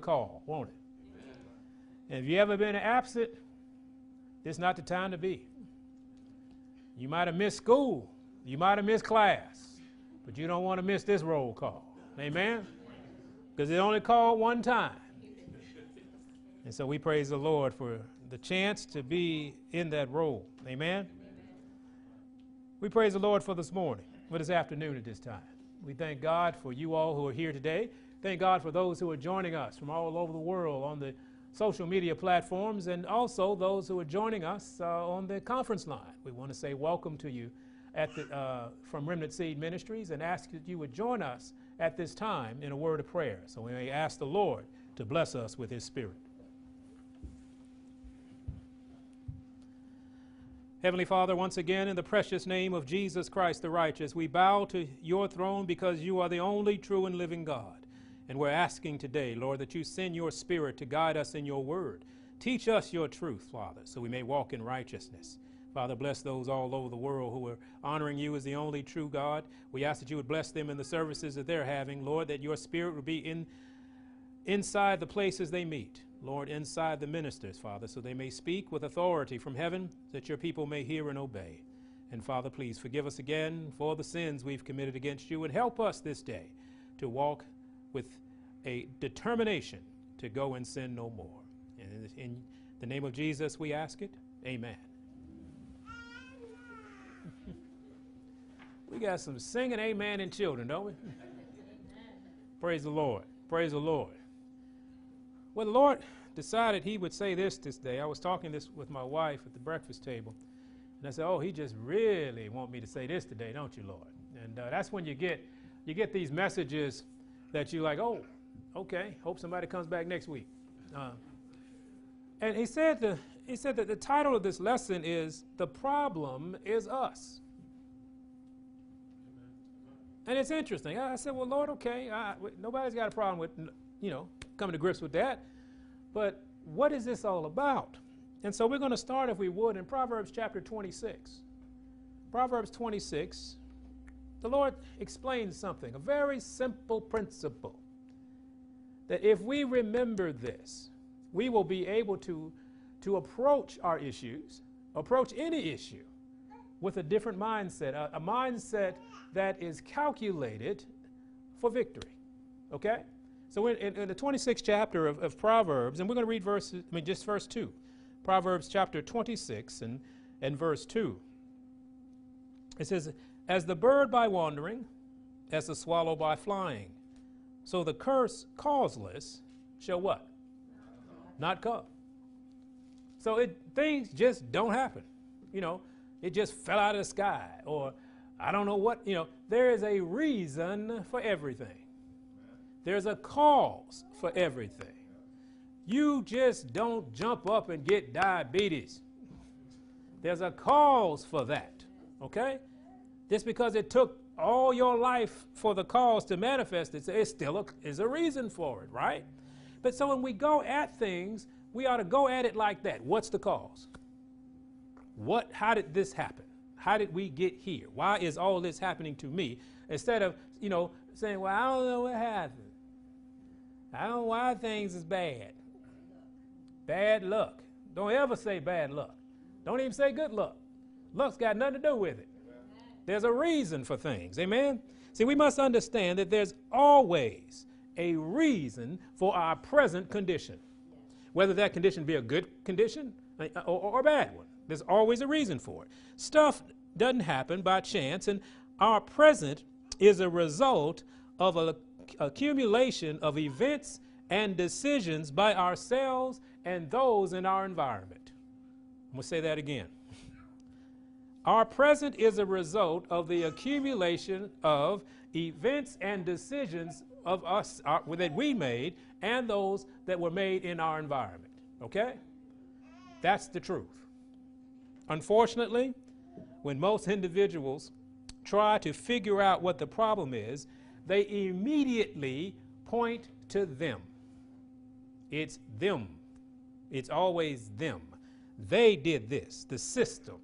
call, won't it? If you ever been absent, is not the time to be. You might have missed school, you might have missed class, but you don't want to miss this roll call. Amen? Because it only called one time. And so we praise the Lord for the chance to be in that role. Amen? We praise the Lord for this morning, for this afternoon at this time. We thank God for you all who are here today. Thank God for those who are joining us from all over the world on the social media platforms and also those who are joining us uh, on the conference line. We want to say welcome to you the, uh, from Remnant Seed Ministries and ask that you would join us at this time in a word of prayer. So we may ask the Lord to bless us with His Spirit. Heavenly Father, once again, in the precious name of Jesus Christ the righteous, we bow to your throne because you are the only true and living God. And we're asking today, Lord, that you send your Spirit to guide us in your word. Teach us your truth, Father, so we may walk in righteousness. Father, bless those all over the world who are honoring you as the only true God. We ask that you would bless them in the services that they're having, Lord, that your Spirit would be in, inside the places they meet. Lord, inside the ministers, Father, so they may speak with authority from heaven, that your people may hear and obey. And Father, please forgive us again for the sins we've committed against you and help us this day to walk with a determination to go and sin no more. And in the name of Jesus, we ask it. Amen. we got some singing amen in children, don't we? Praise the Lord. Praise the Lord. Well, the Lord decided He would say this this day. I was talking this with my wife at the breakfast table, and I said, "Oh, He just really want me to say this today, don't you, Lord?" And uh, that's when you get you get these messages that you like, oh, okay, hope somebody comes back next week. Uh, and he said, the, he said that the title of this lesson is The Problem is Us. And it's interesting. I said, well, Lord, okay, nobody's got a problem with, you know, coming to grips with that. But what is this all about? And so we're going to start, if we would, in Proverbs chapter 26. Proverbs 26, the Lord explains something, a very simple principle. That if we remember this, we will be able to, to approach our issues, approach any issue, with a different mindset, a, a mindset that is calculated for victory. Okay? So in, in, in the 26th chapter of, of, Proverbs, and we're going to read verses, I mean, just verse 2. Proverbs chapter 26 and, and verse 2. It says, as the bird by wandering, as the swallow by flying. So the curse causeless shall what? Not come. So it things just don't happen. You know, it just fell out of the sky or I don't know what, you know, there is a reason for everything. There's a cause for everything. You just don't jump up and get diabetes. There's a cause for that. Okay? Just because it took all your life for the cause to manifest itself, it still a, is a reason for it, right? But so when we go at things, we ought to go at it like that. What's the cause? What, how did this happen? How did we get here? Why is all this happening to me? Instead of, you know, saying, well, I don't know what happened. I don't know why things is bad. Bad luck. Don't ever say bad luck. Don't even say good luck. Luck's got nothing to do with it. There's a reason for things. Amen? See, we must understand that there's always a reason for our present condition. Whether that condition be a good condition uh, or, or, a bad one, there's always a reason for it. Stuff doesn't happen by chance, and our present is a result of an accumulation of events and decisions by ourselves and those in our environment. I'm going to say that again. Our present is a result of the accumulation of events and decisions of us uh, that we made and those that were made in our environment. Okay? That's the truth. Unfortunately, when most individuals try to figure out what the problem is, they immediately point to them. It's them. It's always them. They did this, the system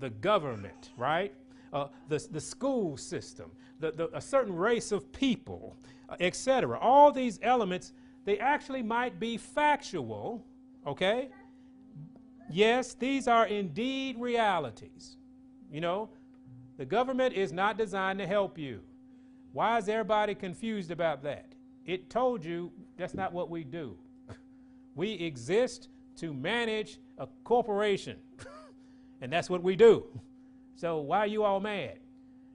the government, right? Uh, the, the school system, the, the, a certain race of people, uh, etc. All these elements they actually might be factual, okay? Yes, these are indeed realities. You know, the government is not designed to help you. Why is everybody confused about that? It told you that's not what we do. we exist to manage a corporation, and that's what we do. So why are you all mad?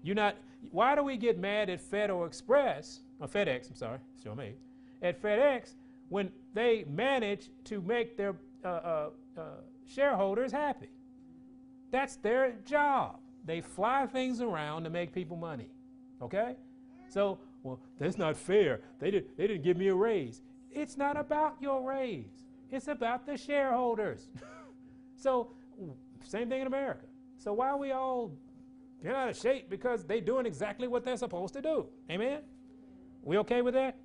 You're not. Why do we get mad at Federal Express or FedEx? I'm sorry, show me. At FedEx when they manage to make their uh, uh, uh, shareholders happy. That's their job. They fly things around to make people money. Okay? So, well, that's not fair. They, did, they didn't give me a raise. It's not about your raise, it's about the shareholders. so, same thing in America. So, why are we all get out of shape? Because they're doing exactly what they're supposed to do. Amen? We okay with that?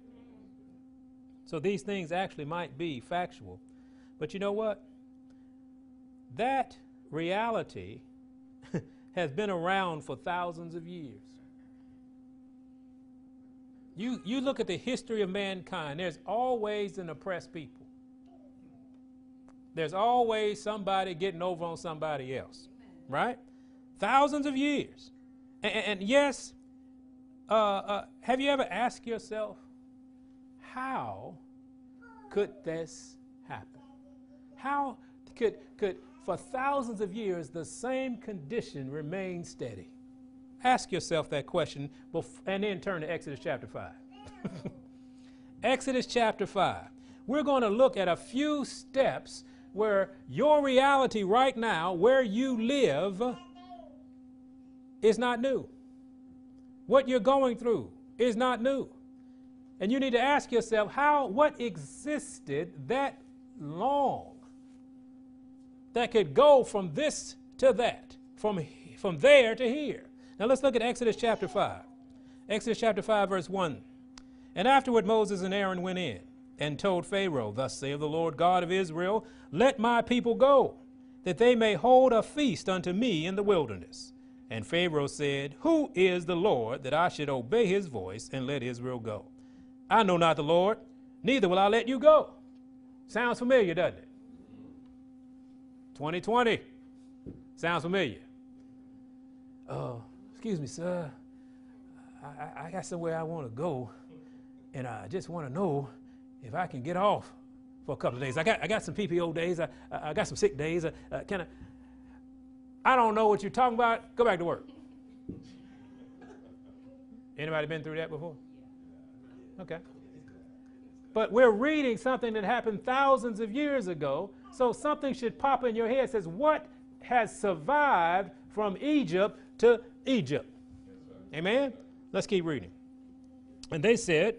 So, these things actually might be factual. But you know what? That reality has been around for thousands of years. You, you look at the history of mankind, there's always an oppressed people. There's always somebody getting over on somebody else, right? Thousands of years. And, and yes, uh, uh, have you ever asked yourself, how could this happen? How could, could for thousands of years, the same condition remain steady? Ask yourself that question and then turn to Exodus chapter 5. Exodus chapter 5. We're going to look at a few steps where your reality right now, where you live, is not new. What you're going through is not new. And you need to ask yourself how what existed that long that could go from this to that, from, from there to here. Now let's look at Exodus chapter 5. Exodus chapter 5, verse 1. And afterward Moses and Aaron went in and told Pharaoh, Thus saith the Lord God of Israel, Let my people go, that they may hold a feast unto me in the wilderness. And Pharaoh said, Who is the Lord that I should obey his voice and let Israel go? I know not the Lord, neither will I let you go. Sounds familiar, doesn't it? 2020. Sounds familiar. Uh, excuse me, sir. I, I got somewhere I want to go, and I just want to know if I can get off for a couple of days. I got, I got some PPO days. I, I got some sick days. Uh, uh, can I? I don't know what you're talking about. Go back to work. Anybody been through that before? Okay. But we're reading something that happened thousands of years ago so something should pop in your head says, What has survived from Egypt to Egypt? Amen? Let's keep reading. And they said,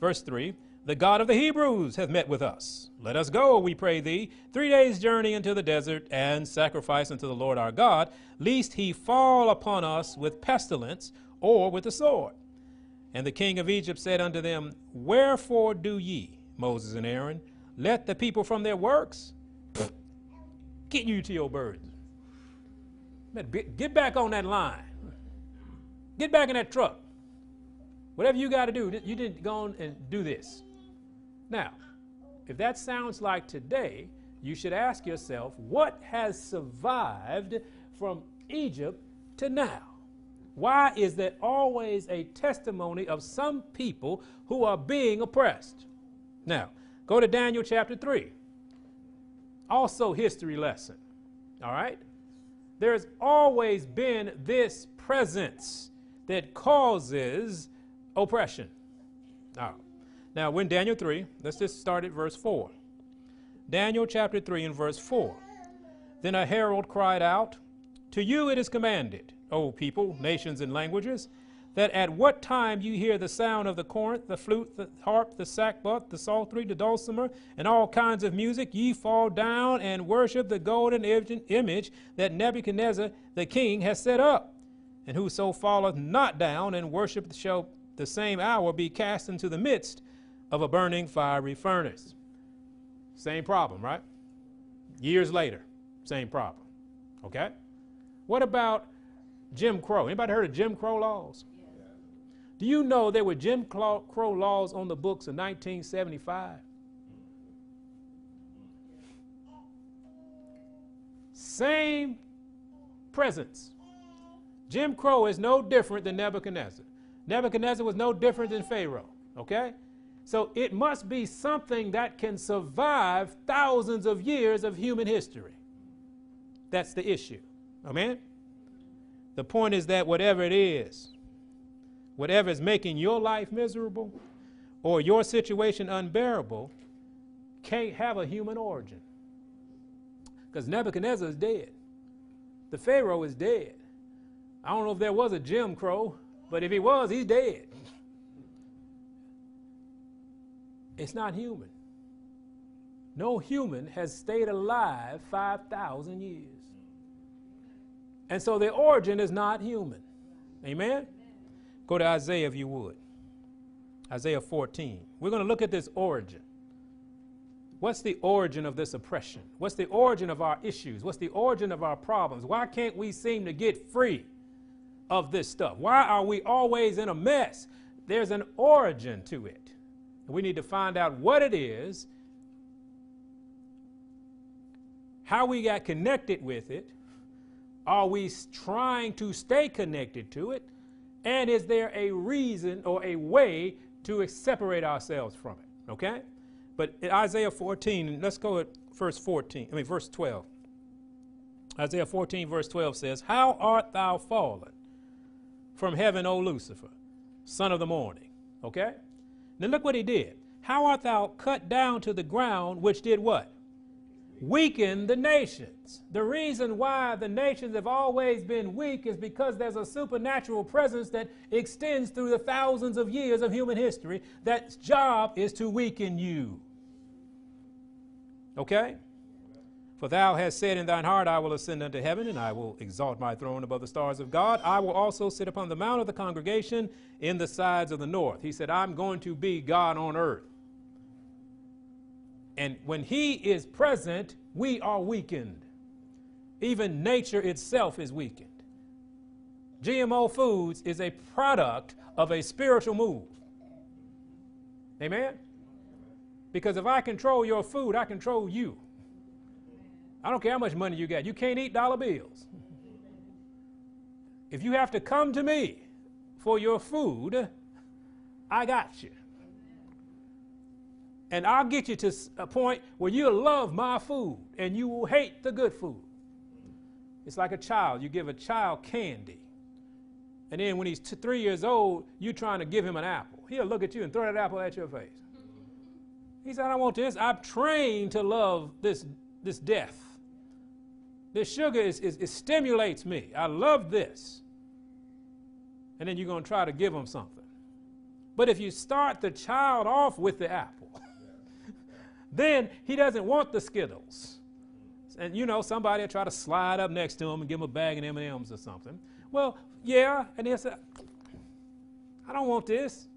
verse 3 The God of the Hebrews hath met with us. Let us go, we pray thee, three days' journey into the desert, and sacrifice unto the Lord our God, lest he fall upon us with pestilence or with the sword. And the king of Egypt said unto them, Wherefore do ye, Moses and Aaron, let the people from their works Get you to your burdens. Get back on that line. Get back in that truck. Whatever you got to do, you didn't go on and do this. Now, if that sounds like today, you should ask yourself what has survived from Egypt to now? Why is there always a testimony of some people who are being oppressed? Now, go to Daniel chapter 3 also history lesson. All right? There's always been this presence that causes oppression. Now, now when Daniel 3, let's just start at verse 4. Daniel chapter 3 and verse 4. Then a herald cried out, To you it is commanded, O people, nations, and languages, that at what time you hear the sound of the cornet, the flute, the harp, the sackbut, the psaltery, the dulcimer, and all kinds of music, ye fall down and worship the golden image that Nebuchadnezzar the king has set up. And whoso falleth not down and worship shall the same hour be cast into the midst of a burning fiery furnace. Same problem, right? Years later, same problem. Okay? What about Jim Crow? Anybody heard of Jim Crow laws? Do you know there were Jim Crow laws on the books in 1975? Same presence. Jim Crow is no different than Nebuchadnezzar. Nebuchadnezzar was no different than Pharaoh, okay? So it must be something that can survive thousands of years of human history. That's the issue. Amen? The point is that whatever it is, whatever is making your life miserable or your situation unbearable, can't have a human origin. Because Nebuchadnezzar is dead. The Pharaoh is dead. I don't know if there was a Jim Crow, but if he was, he's dead. It's not human. No human has stayed alive 5,000 years. And so the origin is not human. Amen? Go to Isaiah if you would. Isaiah 14. We're going to look at this origin. What's the origin of this oppression? What's the origin of our issues? What's the origin of our problems? Why can't we seem to get free of this stuff? Why are we always in a mess? There's an origin to it. We need to find out what it is, how we got connected with it, are we trying to stay connected to it, and is there a reason or a way to separate ourselves from it? Okay? But Isaiah 14, let's go at verse 14, I mean, verse 12. Isaiah 14, verse 12 says, How art thou fallen from heaven, O Lucifer, son of the morning? Okay? Now look what he did. How art thou cut down to the ground, which did what? Weaken the nations. The reason why the nations have always been weak is because there's a supernatural presence that extends through the thousands of years of human history. That job is to weaken you. Okay? For thou hast said in thine heart, I will ascend unto heaven, and I will exalt my throne above the stars of God. I will also sit upon the mount of the congregation in the sides of the north. He said, I'm going to be God on earth. And when he is present, we are weakened. Even nature itself is weakened. GMO foods is a product of a spiritual move. Amen? Because if I control your food, I control you. I don't care how much money you got. You can't eat dollar bills. If you have to come to me for your food, I got you. And I'll get you to a point where you'll love my food and you will hate the good food. It's like a child. You give a child candy. And then when he's three years old, you're trying to give him an apple. He'll look at you and throw that apple at your face. He said, I want this. I'm trained to love this, this death. This sugar is, is, it stimulates me. I love this. And then you're going to try to give them something. But if you start the child off with the apple, then he doesn't want the Skittles. And you know, somebody will try to slide up next to him and give him a bag of M&Ms or something. Well, yeah, and he'll say, I don't want this.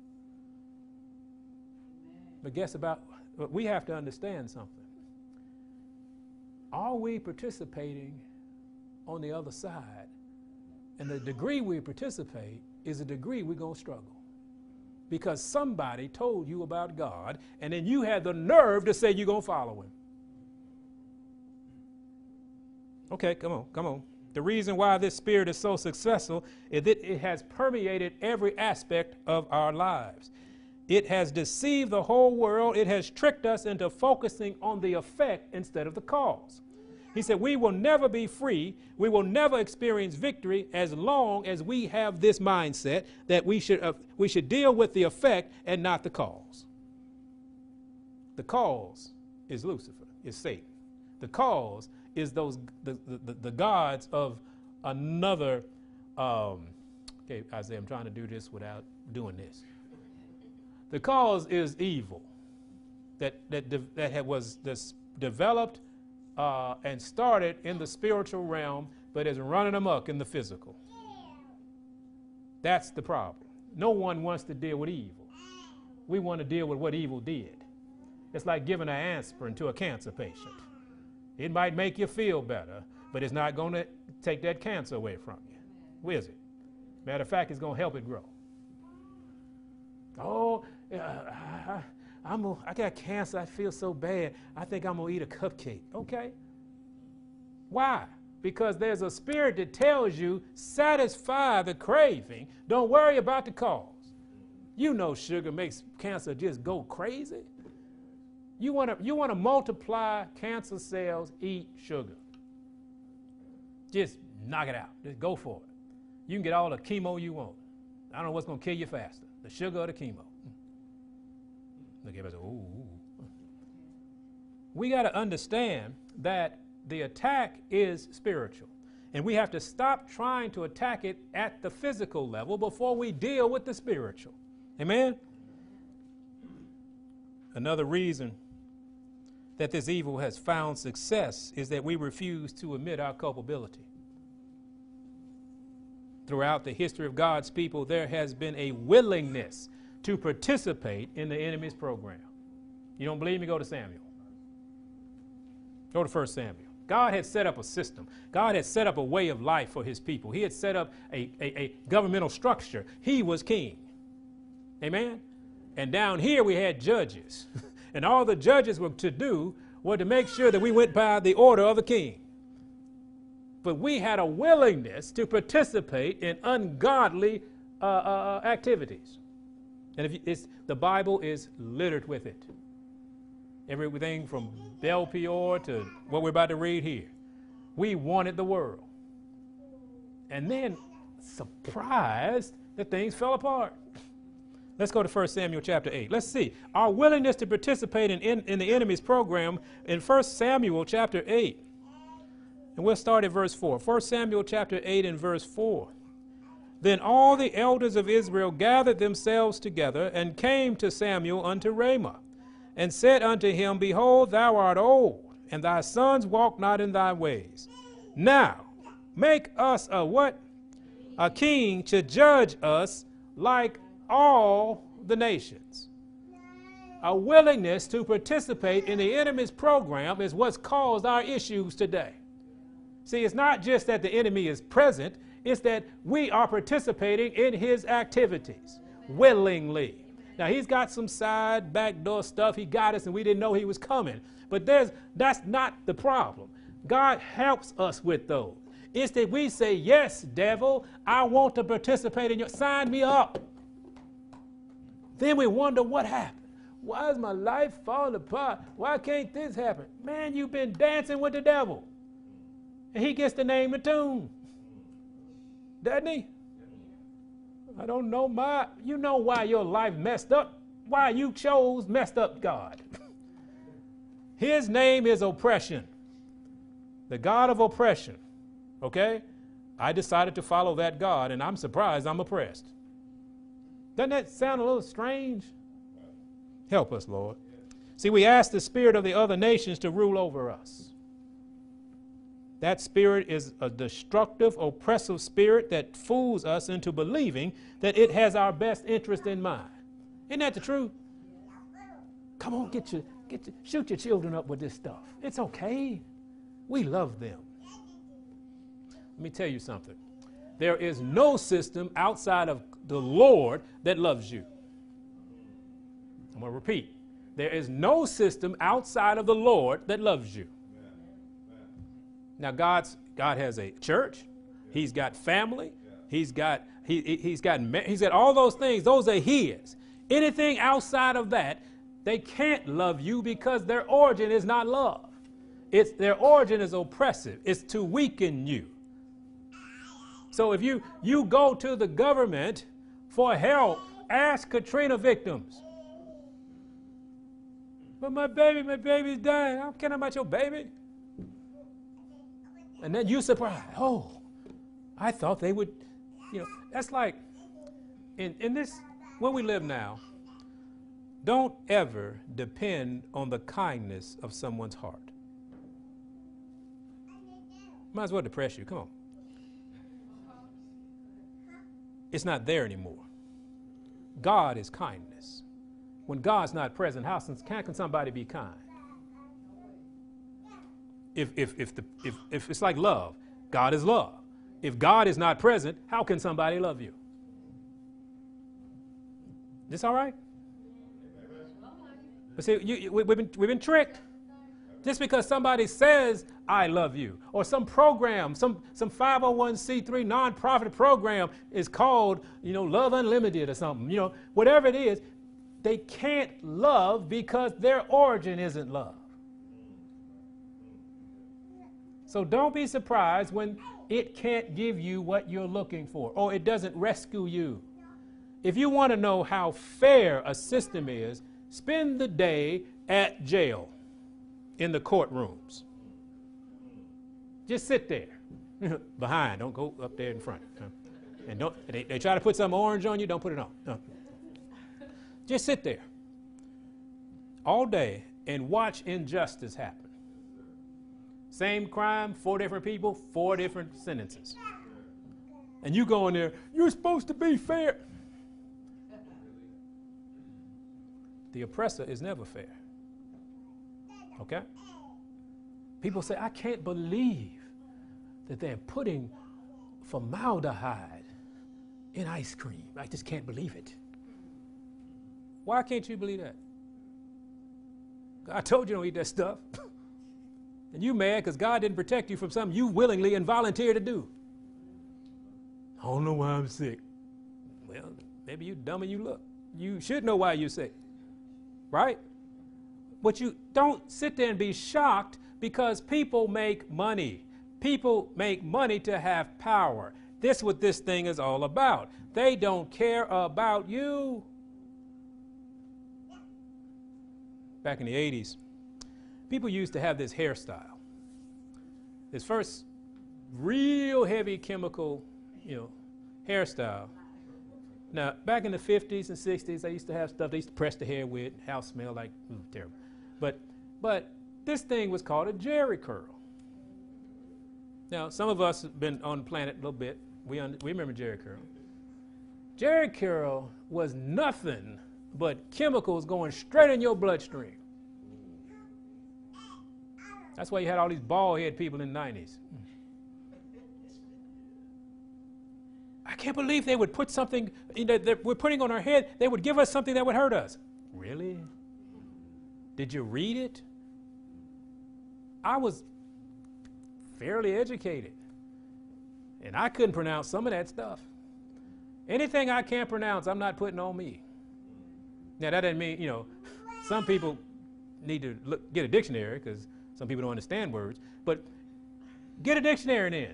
But guess about, but we have to understand something are we participating on the other side? And the degree we participate is a degree we're going to struggle. Because somebody told you about God, and then you had the nerve to say you're going to follow him. Okay, come on, come on. The reason why this spirit is so successful is that it has permeated every aspect of our lives. It has deceived the whole world. It has tricked us into focusing on the effect instead of the cause. He said, We will never be free. We will never experience victory as long as we have this mindset that we should, uh, we should deal with the effect and not the cause. The cause is Lucifer, is Satan. The cause is those the, the, the gods of another. Um, okay, Isaiah, I'm trying to do this without doing this. The cause is evil that that that was developed uh, and started in the spiritual realm, but is running amok in the physical. That's the problem. No one wants to deal with evil. We want to deal with what evil did. It's like giving an aspirin to a cancer patient. It might make you feel better, but it's not going to take that cancer away from you. Where is it? Matter of fact, it's going to help it grow. Oh, uh, I, I'm a, I got cancer. I feel so bad. I think I'm going to eat a cupcake. Okay. Why? Because there's a spirit that tells you satisfy the craving. Don't worry about the cause. You know sugar makes cancer just go crazy. You want to you want to multiply cancer cells, eat sugar. Just knock it out. Just go for it. You can get all the chemo you want. I don't know what's going to kill you faster, the sugar or the chemo. Look. We got to understand that the attack is spiritual. And we have to stop trying to attack it at the physical level before we deal with the spiritual. Amen? Another reason that this evil has found success is that we refuse to admit our culpability. Throughout the history of God's people, there has been a willingness to participate in the enemy's program. You don't believe me? Go to Samuel. Go to 1 Samuel. God had set up a system. God had set up a way of life for his people. He had set up a, a, a governmental structure. He was king. Amen? And down here we had judges. And all the judges were to do were to make sure that we went by the order of the king. But we had a willingness to participate in ungodly uh, uh, uh activities. And if it's, the Bible is littered with it. Everything from Baal Peor to what we're about to read here. We wanted the world. And then, surprised that things fell apart. Let's go to 1 Samuel chapter 8. Let's see. Our willingness to participate in, in, in, the enemy's program in 1 Samuel chapter 8. And we'll start at verse 4. 1 Samuel chapter 8 and verse 4. Then all the elders of Israel gathered themselves together and came to Samuel unto Ramah, and said unto him, Behold, thou art old, and thy sons walk not in thy ways. Now make us a what? A king to judge us like all the nations. A willingness to participate in the enemy's program is what's caused our issues today. See, it's not just that the enemy is present, it's that we are participating in his activities willingly. Now, he's got some side backdoor stuff. He got us and we didn't know he was coming. But there's, that's not the problem. God helps us with those. It's that we say, Yes, devil, I want to participate in your, sign me up. Then we wonder what happened. Why is my life falling apart? Why can't this happen? Man, you've been dancing with the devil. And he gets the name of tune. Doesn't he? I don't know my, you know why your life messed up? Why you chose messed up God. His name is oppression, the God of oppression. Okay? I decided to follow that God, and I'm surprised I'm oppressed. Doesn't that sound a little strange? Help us, Lord. See, we ask the spirit of the other nations to rule over us. That spirit is a destructive, oppressive spirit that fools us into believing that it has our best interest in mind. Isn't that the truth? Come on, get your, get your, shoot your children up with this stuff. It's okay. We love them. Let me tell you something. There is no system outside of the Lord that loves you. I'm going to repeat. There is no system outside of the Lord that loves you. Now, God's, God has a church, He's got family, He's got, He's got, he's got all those things. Those are His. Anything outside of that, they can't love you because their origin is not love. It's, their origin is oppressive, it's to weaken you. So if you, you go to the government for help, ask Katrina victims. But my baby, my baby's dying. I don't care about your baby. And then you surprise. Oh, I thought they would, you know, that's like in, in this, where we live now, don't ever depend on the kindness of someone's heart. Might as well depress you. Come on. It's not there anymore. God is kindness. When God's not present, how can somebody be kind? If, if, if, the, if, if it's like love, God is love. If God is not present, how can somebody love you? This all right? But see, you, you, we, we've, been, we've been tricked. Just because somebody says, I love you, or some program, some, some 501c3 nonprofit program is called, you know, Love Unlimited or something, you know, whatever it is, they can't love because their origin isn't love. So don't be surprised when it can't give you what you're looking for or it doesn't rescue you. If you want to know how fair a system is, spend the day at jail in the courtrooms. Just sit there behind. Don't go up there in front. And don't they, they try to put some orange on you, don't put it on. Just sit there all day and watch injustice happen. Same crime, four different people, four different sentences. And you go in there, you're supposed to be fair. The oppressor is never fair. Okay? People say, I can't believe that they're putting formaldehyde in ice cream. I just can't believe it. Why can't you believe that? I told you don't eat that stuff. and you mad because God didn't protect you from something you willingly and volunteer to do. I don't know why I'm sick. Well, maybe you dumb and you look. You should know why you're sick. Right? But you don't sit there and be shocked because people make money. People make money to have power. This what this thing is all about. They don't care about you. Back in the 80s, people used to have this hairstyle. This first real heavy chemical, you know, hairstyle. Now, back in the 50s and 60s, they used to have stuff they used to press the hair with, house smell like, ooh, terrible. But, but this thing was called a Jheri curl. Now, some of us have been on the planet a little bit. We, we remember Jheri curl. Jheri curl was nothing but chemicals going straight in your bloodstream. That's why you had all these bald head people in the 90s. I can't believe they would put something you know, that we're putting on our head, they would give us something that would hurt us. Really? Did you read it? I was fairly educated. And I couldn't pronounce some of that stuff. Anything I can't pronounce, I'm not putting on me. Now, that doesn't mean, you know, some people need to look, get a dictionary because some people don't understand words. But get a dictionary then.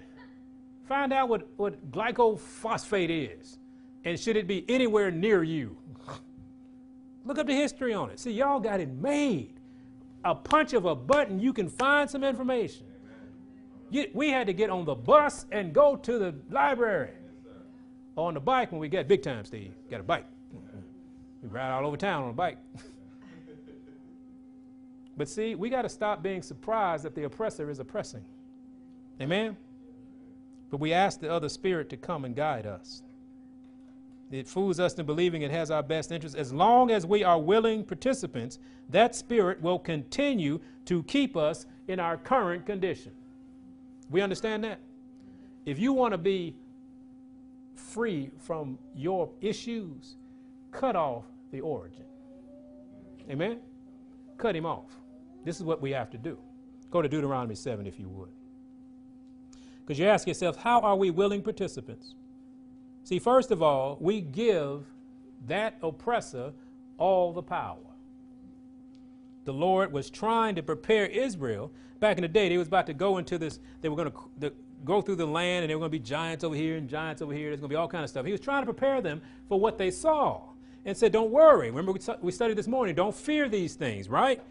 Find out what, what glycophosphate is. And should it be anywhere near you? Look up the history on it. See, y'all got it made. A punch of a button, you can find some information. You, we had to get on the bus and go to the library. on the bike when we got big time, Steve. Got a bike. We ride all over town on a bike. but see, we got to stop being surprised that the oppressor is oppressing. Amen? But we ask the other spirit to come and guide us. It fools us into believing it has our best interest. As long as we are willing participants, that spirit will continue to keep us in our current condition. We understand that? If you want to be free from your issues, cut off the origin. Amen? Cut him off. This is what we have to do. Go to Deuteronomy 7 if you would. Because you ask yourself, how are we willing participants? See, first of all, we give that oppressor all the power. The Lord was trying to prepare Israel. Back in the day, they was about to go into this, they were going to go through the land and there were going to be giants over here and giants over here. There's going to be all kind of stuff. He was trying to prepare them for what they saw and said, don't worry. Remember, we studied this morning, don't fear these things, right?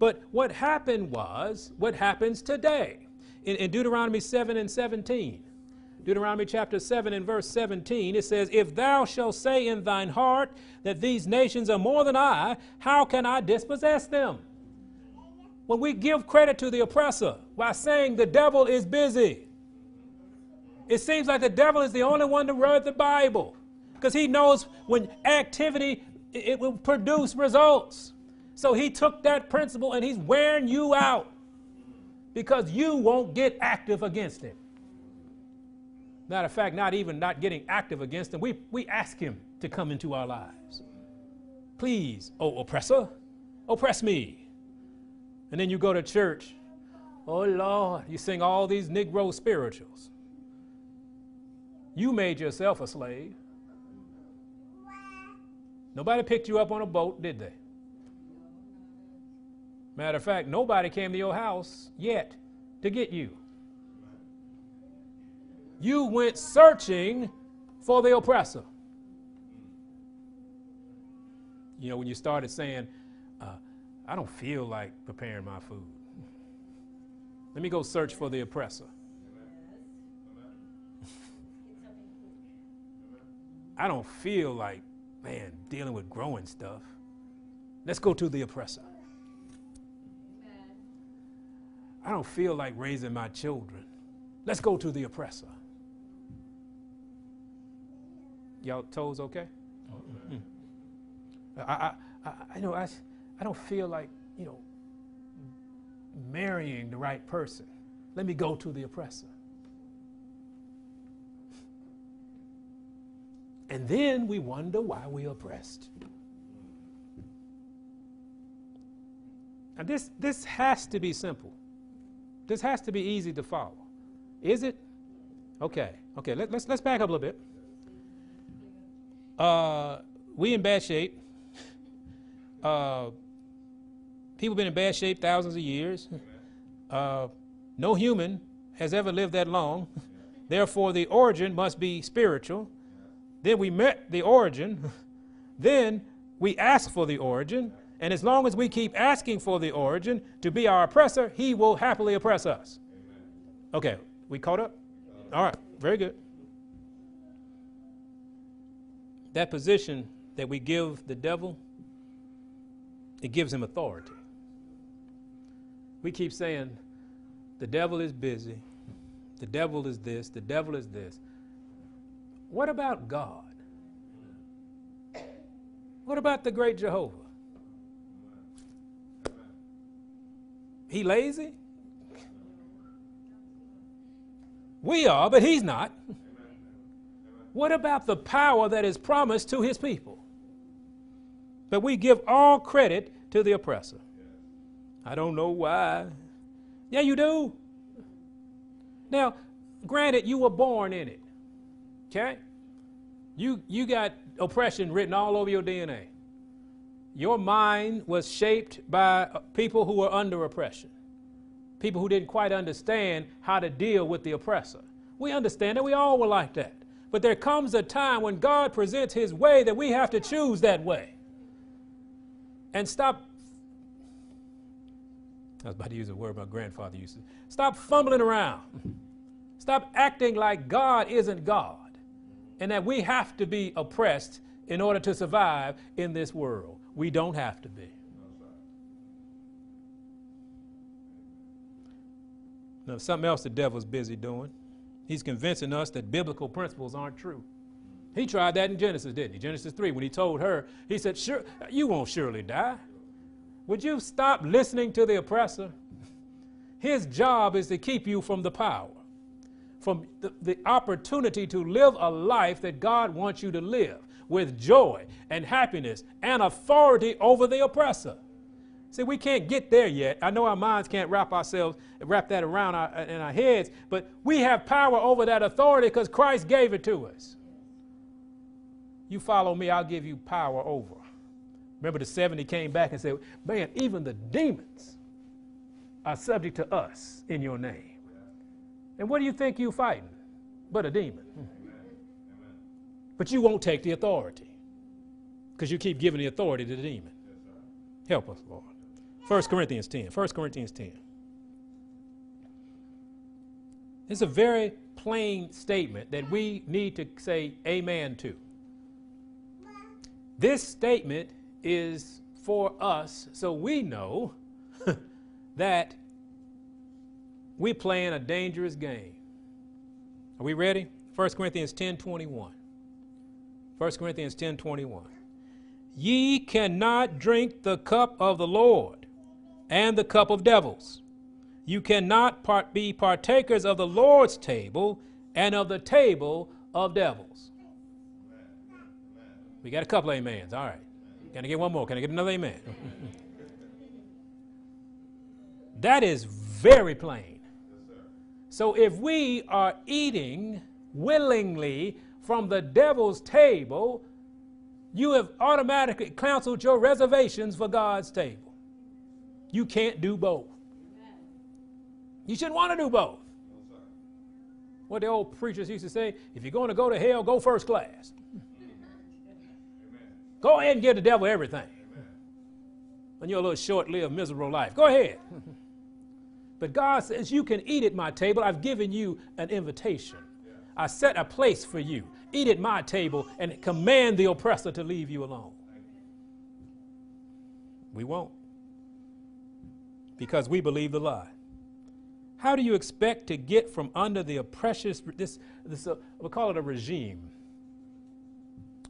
But what happened was what happens today. In, in Deuteronomy 7 and 17, Deuteronomy chapter 7 and verse 17, it says, If thou shalt say in thine heart that these nations are more than I, how can I dispossess them? When we give credit to the oppressor by saying the devil is busy, it seems like the devil is the only one to read the Bible because he knows when activity it will produce results. So he took that principle and he's wearing you out because you won't get active against him. Matter of fact, not even not getting active against him, we, we ask him to come into our lives. Please, oh oppressor, oppress me. And then you go to church, oh Lord, you sing all these Negro spirituals. You made yourself a slave. Nobody picked you up on a boat, did they? Matter of fact, nobody came to your house yet to get you. You went searching for the oppressor. You know, when you started saying, uh, I don't feel like preparing my food, let me go search for the oppressor. I don't feel like, man, dealing with growing stuff. Let's go to the oppressor. I don't feel like raising my children. Let's go to the oppressor. Y'all toes okay? Mm. I, I, I, I know I, I don't feel like, you know, marrying the right person. Let me go to the oppressor. And then we wonder why we're oppressed. Now, this, this has to be simple. This has to be easy to follow. Is it? Okay, okay, let, us let's, let's back up a little bit. Uh, we in bad shape. Uh, people been in bad shape thousands of years. Uh, no human has ever lived that long. Therefore, the origin must be spiritual. Then we met the origin. then we ask for the origin. And as long as we keep asking for the origin to be our oppressor, he will happily oppress us. Amen. Okay, we caught up? All right, very good. That position that we give the devil, it gives him authority. We keep saying, the devil is busy, the devil is this, the devil is this. What about God? What about the great Jehovah? He lazy? We are, but he's not. What about the power that is promised to his people? But we give all credit to the oppressor. I don't know why. Yeah, you do. Now, granted, you were born in it. Okay? You, you got oppression written all over your DNA. Your mind was shaped by people who were under oppression, people who didn't quite understand how to deal with the oppressor. We understand that we all were like that. But there comes a time when God presents His way that we have to choose that way. And stop. I was about to use a word my grandfather used to. Stop fumbling around. Stop acting like God isn't God and that we have to be oppressed in order to survive in this world. We don't have to be. Now, something else the devil's busy doing. He's convincing us that biblical principles aren't true. He tried that in Genesis, didn't he? Genesis 3, when he told her, he said, sure, You won't surely die. Would you stop listening to the oppressor? His job is to keep you from the power, from the, the opportunity to live a life that God wants you to live with joy and happiness and authority over the oppressor. See, we can't get there yet. I know our minds can't wrap ourselves, wrap that around our, uh, in our heads, but we have power over that authority because Christ gave it to us. You follow me, I'll give you power over. Remember the 70 came back and said, Man, even the demons are subject to us in your name. And what do you think you're fighting? But a demon. Hmm. But you won't take the authority because you keep giving the authority to the demon. Help us, Lord. 1 Corinthians 10. 1 Corinthians 10. It's a very plain statement that we need to say amen to. This statement is for us so we know that we're playing a dangerous game. Are we ready? 1 Corinthians 10 21. 1 Corinthians 10 21. Ye cannot drink the cup of the Lord and the cup of devils. You cannot part, be partakers of the Lord's table and of the table of devils. We got a couple amens. All right. Can I get one more? Can I get another amen? that is very plain. So if we are eating willingly from the devil's table, you have automatically canceled your reservations for God's table. You can't do both. You shouldn't want to do both. What the old preachers used to say if you're going to go to hell, go first class. Go ahead and give the devil everything. On your little short lived, miserable life. Go ahead. but God says, You can eat at my table. I've given you an invitation. I set a place for you. Eat at my table and command the oppressor to leave you alone. We won't. Because we believe the lie. How do you expect to get from under the oppression? This, this uh, we call it a regime.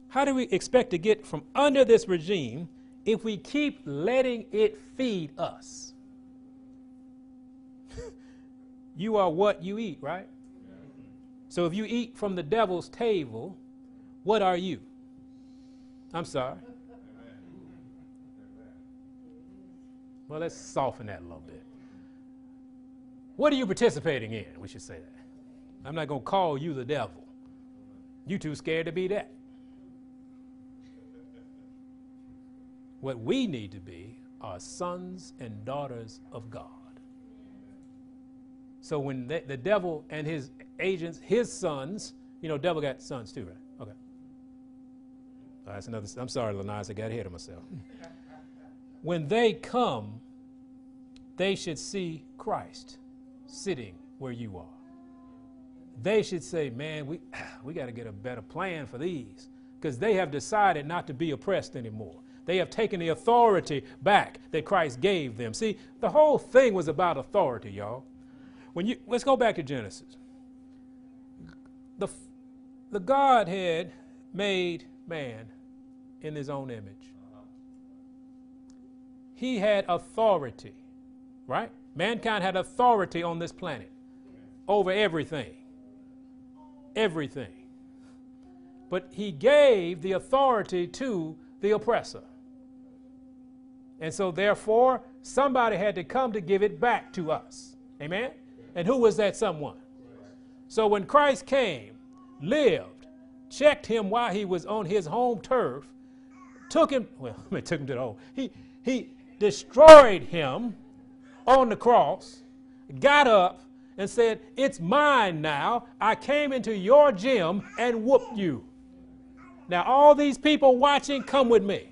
How do we expect to get from under this regime if we keep letting it feed us? you are what you eat, right? So if you eat from the devil's table, what are you? I'm sorry. Well, let's soften that a little bit. What are you participating in? We should say that. I'm not going to call you the devil. You too scared to be that. What we need to be are sons and daughters of God. So when the, the devil and his agents, his sons, you know, devil got sons too, right? Okay. That's another. I'm sorry, Lanaz, I got ahead of myself. when they come, they should see Christ sitting where you are. They should say, man, we, we got to get a better plan for these because they have decided not to be oppressed anymore. They have taken the authority back that Christ gave them. See, the whole thing was about authority, y'all. When you let's go back to Genesis. The the Godhead made man in his own image. He had authority, right? Mankind had authority on this planet over everything. Everything. But he gave the authority to the oppressor. And so, therefore, somebody had to come to give it back to us. Amen? And who was that someone? So, when Christ came, lived, checked him while he was on his home turf, took him, well, I took him to the home. He, he destroyed him on the cross, got up, and said, It's mine now. I came into your gym and whooped you. Now, all these people watching, come with me.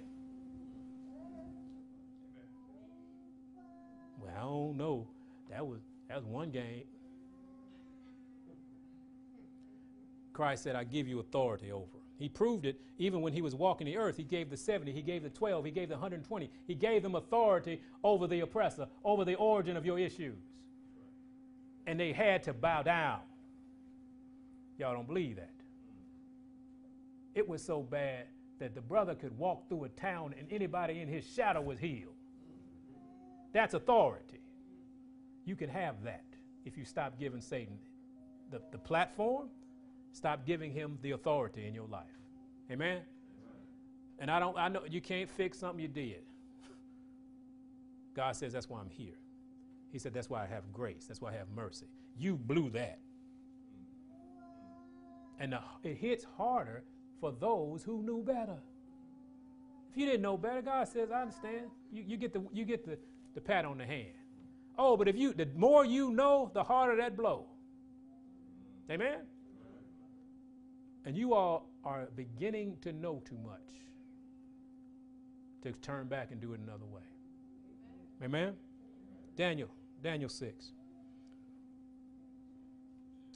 Well, I don't know. That was, that was one game. Christ said, I give you authority over. He proved it even when he was walking the earth. He gave the 70, he gave the 12, he gave the 120. He gave them authority over the oppressor, over the origin of your issues. And they had to bow down. Y'all don't believe that. It was so bad that the brother could walk through a town and anybody in his shadow was healed. That's authority. You can have that if you stop giving Satan the, the platform Stop giving him the authority in your life. Amen? And I don't I know you can't fix something you did. God says that's why I'm here. He said that's why I have grace. That's why I have mercy. You blew that. And the, it hits harder for those who knew better. If you didn't know better, God says, I understand. You, you get the you get the, the pat on the hand. Oh, but if you the more you know, the harder that blow. Amen? And you all are beginning to know too much to turn back and do it another way. Amen? Amen? Daniel, Daniel 6.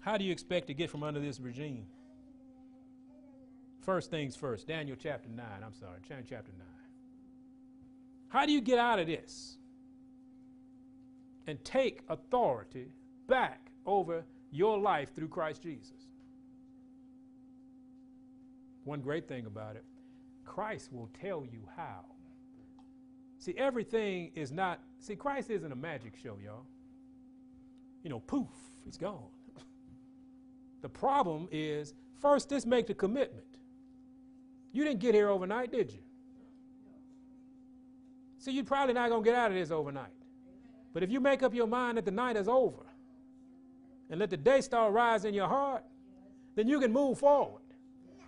How do you expect to get from under this regime? First things first, Daniel chapter 9. I'm sorry, chapter 9. How do you get out of this and take authority back over your life through Christ Jesus? One great thing about it, Christ will tell you how. See, everything is not, see, Christ isn't a magic show, y'all. You know, poof, he's gone. the problem is, first, just make the commitment. You didn't get here overnight, did you? See, you're probably not going to get out of this overnight. But if you make up your mind that the night is over and let the day star rise in your heart, then you can move forward.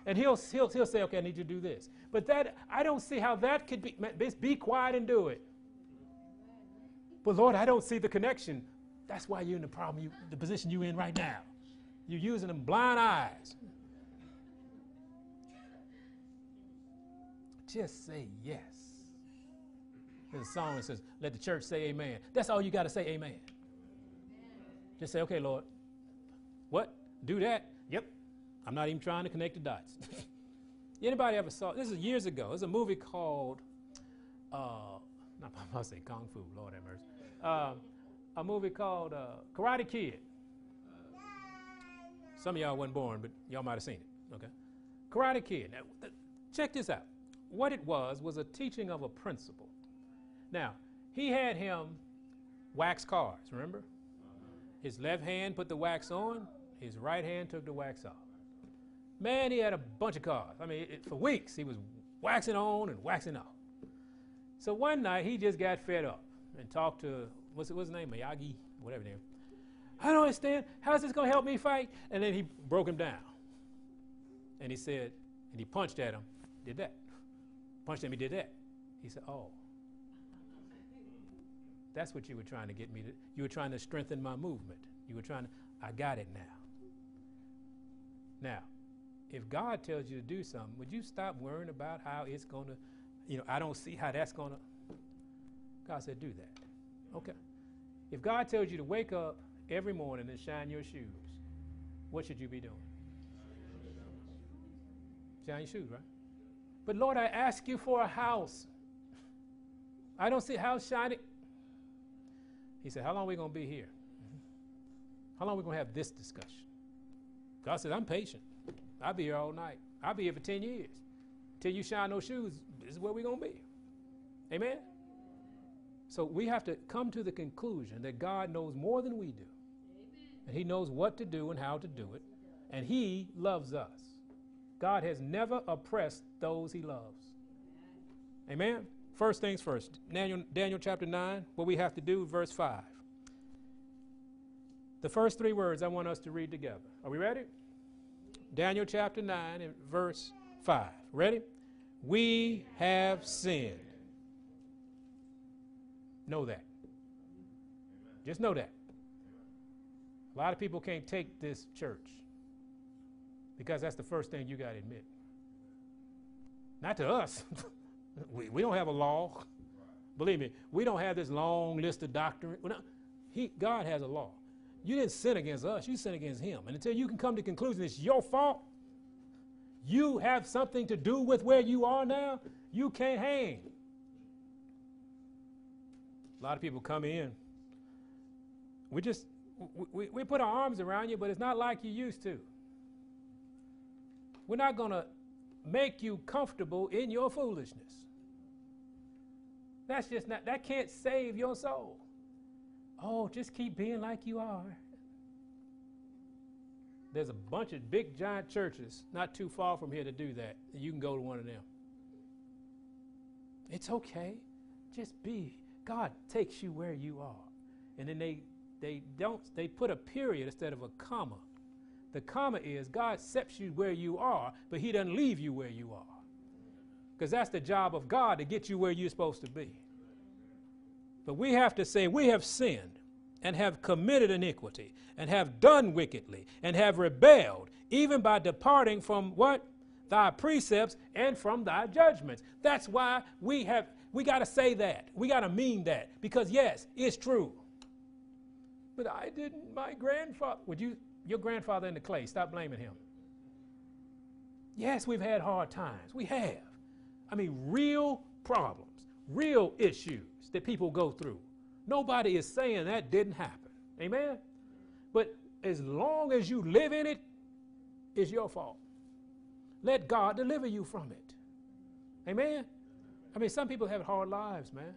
And he'll, he'll, he'll say, okay, I need you to do this. But that, I don't see how that could be, be quiet and do it. But Lord, I don't see the connection. That's why you're in the problem, you, the position you're in right now. You're using them blind eyes. Just say yes. There's a song that says, Let the church say amen. That's all you got to say, amen. amen. Just say, okay, Lord. What? Do that? I'm not even trying to connect the dots. Anybody ever saw this is years ago. There's a movie called uh not gonna say Kung Fu, Lord have mercy. Uh, a movie called uh, Karate Kid. Some of y'all wasn't born, but y'all might have seen it. Okay. Karate Kid. Now, th- check this out. What it was was a teaching of a principle. Now, he had him wax cars, remember? His left hand put the wax on, his right hand took the wax off. Man, he had a bunch of cars. I mean, it, for weeks he was waxing on and waxing off. So one night he just got fed up and talked to what's, what's his name, Miyagi, whatever name. I don't understand. How's this going to help me fight? And then he broke him down. And he said, and he punched at him, did that. Punched at him, he did that. He said, oh. That's what you were trying to get me to. You were trying to strengthen my movement. You were trying to, I got it now. Now, if God tells you to do something, would you stop worrying about how it's going to, you know, I don't see how that's going to. God said, do that. Okay. If God tells you to wake up every morning and shine your shoes, what should you be doing? Shine your shoes, right? But Lord, I ask you for a house. I don't see a house shining. He said, How long are we going to be here? Mm-hmm. How long are we going to have this discussion? God said, I'm patient. I'll be here all night. I'll be here for 10 years. Till you shine those shoes, this is where we're going to be. Amen? So we have to come to the conclusion that God knows more than we do. Amen. And He knows what to do and how to do it. And He loves us. God has never oppressed those He loves. Amen? First things first. Daniel, Daniel chapter 9, what we have to do, verse 5. The first three words I want us to read together. Are we ready? Daniel chapter 9 and verse 5. Ready? We have sinned. Know that. Just know that. A lot of people can't take this church because that's the first thing you got to admit. Not to us. we, we don't have a law. Believe me, we don't have this long list of doctrine. He, God has a law. You didn't sin against us, you sinned against him. And until you can come to conclusion it's your fault, you have something to do with where you are now, you can't hang. A lot of people come in. We just we, we put our arms around you, but it's not like you used to. We're not to make you comfortable in your foolishness. That's just not, that can't save your soul. Oh, just keep being like you are. There's a bunch of big, giant churches not too far from here to do that. You can go to one of them. It's okay. Just be. God takes you where you are. And then they, they don't, they put a period instead of a comma. The comma is God accepts you where you are, but He doesn't leave you where you are. Because that's the job of God to get you where you're supposed to be. But we have to say, we have sinned and have committed iniquity and have done wickedly and have rebelled, even by departing from what? Thy precepts and from thy judgments. That's why we have, we got to say that. We got to mean that because, yes, it's true. But I didn't, my grandfather, would you, your grandfather in the clay, stop blaming him. Yes, we've had hard times. We have. I mean, real problems, real issues that people go through. Nobody is saying that didn't happen. Amen? But as long as you live in it, it's your fault. Let God deliver you from it. Amen? I mean, some people have hard lives, man.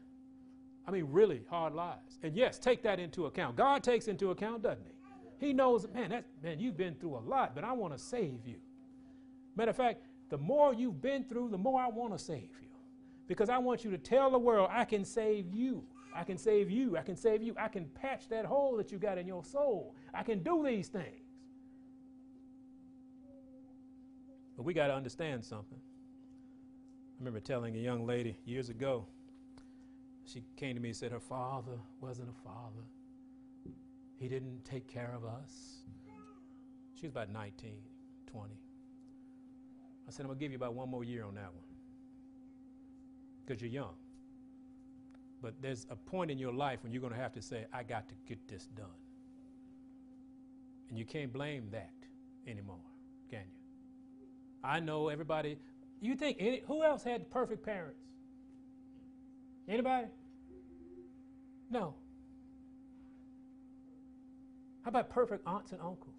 I mean, really hard lives. And yes, take that into account. God takes into account, doesn't he? He knows, man, that, man, you've been through a lot, but I want to save you. Matter of fact, the more you've been through, the more I want to save you. Because I want you to tell the world, I can save you. I can save you. I can save you. I can patch that hole that you got in your soul. I can do these things. But we got to understand something. I remember telling a young lady years ago, she came to me and said her father wasn't a father. He didn't take care of us. She was about 19, 20. I said, I'm going to give you about one more year on that one because you're young. But there's a point in your life when you're going to have to say, I got to get this done. And you can't blame that anymore, can you? I know everybody. You think any, who else had perfect parents? Anybody? No. How about perfect aunts and uncles?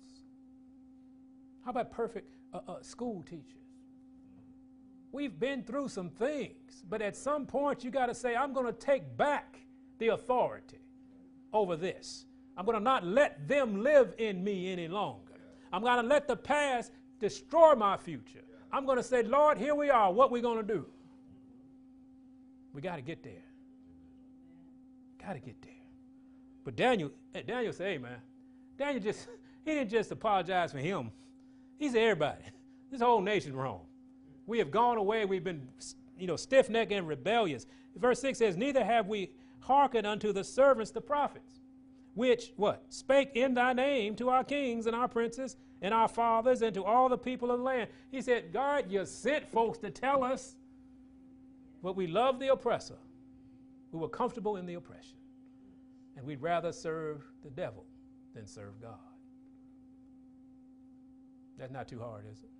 How about perfect uh, uh, school teachers? We've been through some things, but at some point you got to say, I'm going to take back the authority over this. I'm going to not let them live in me any longer. I'm going to let the past destroy my future. I'm going to say, Lord, here we are. What we going to do? We got to get there. Got to get there. But Daniel, eh, Daniel said, hey, man, Daniel just, he didn't just apologize for him. He said, everybody, this whole nation's wrong. We have gone away. We've been, you know, stiff-necked and rebellious. Verse 6 says, neither have we hearkened unto the servants, the prophets, which, what? Spake in thy name to our kings and our princes and our fathers and to all the people of the land. He said, God, you sent folks to tell us, but we love the oppressor. We were comfortable in the oppression. And we'd rather serve the devil than serve God. That's not too hard, is it?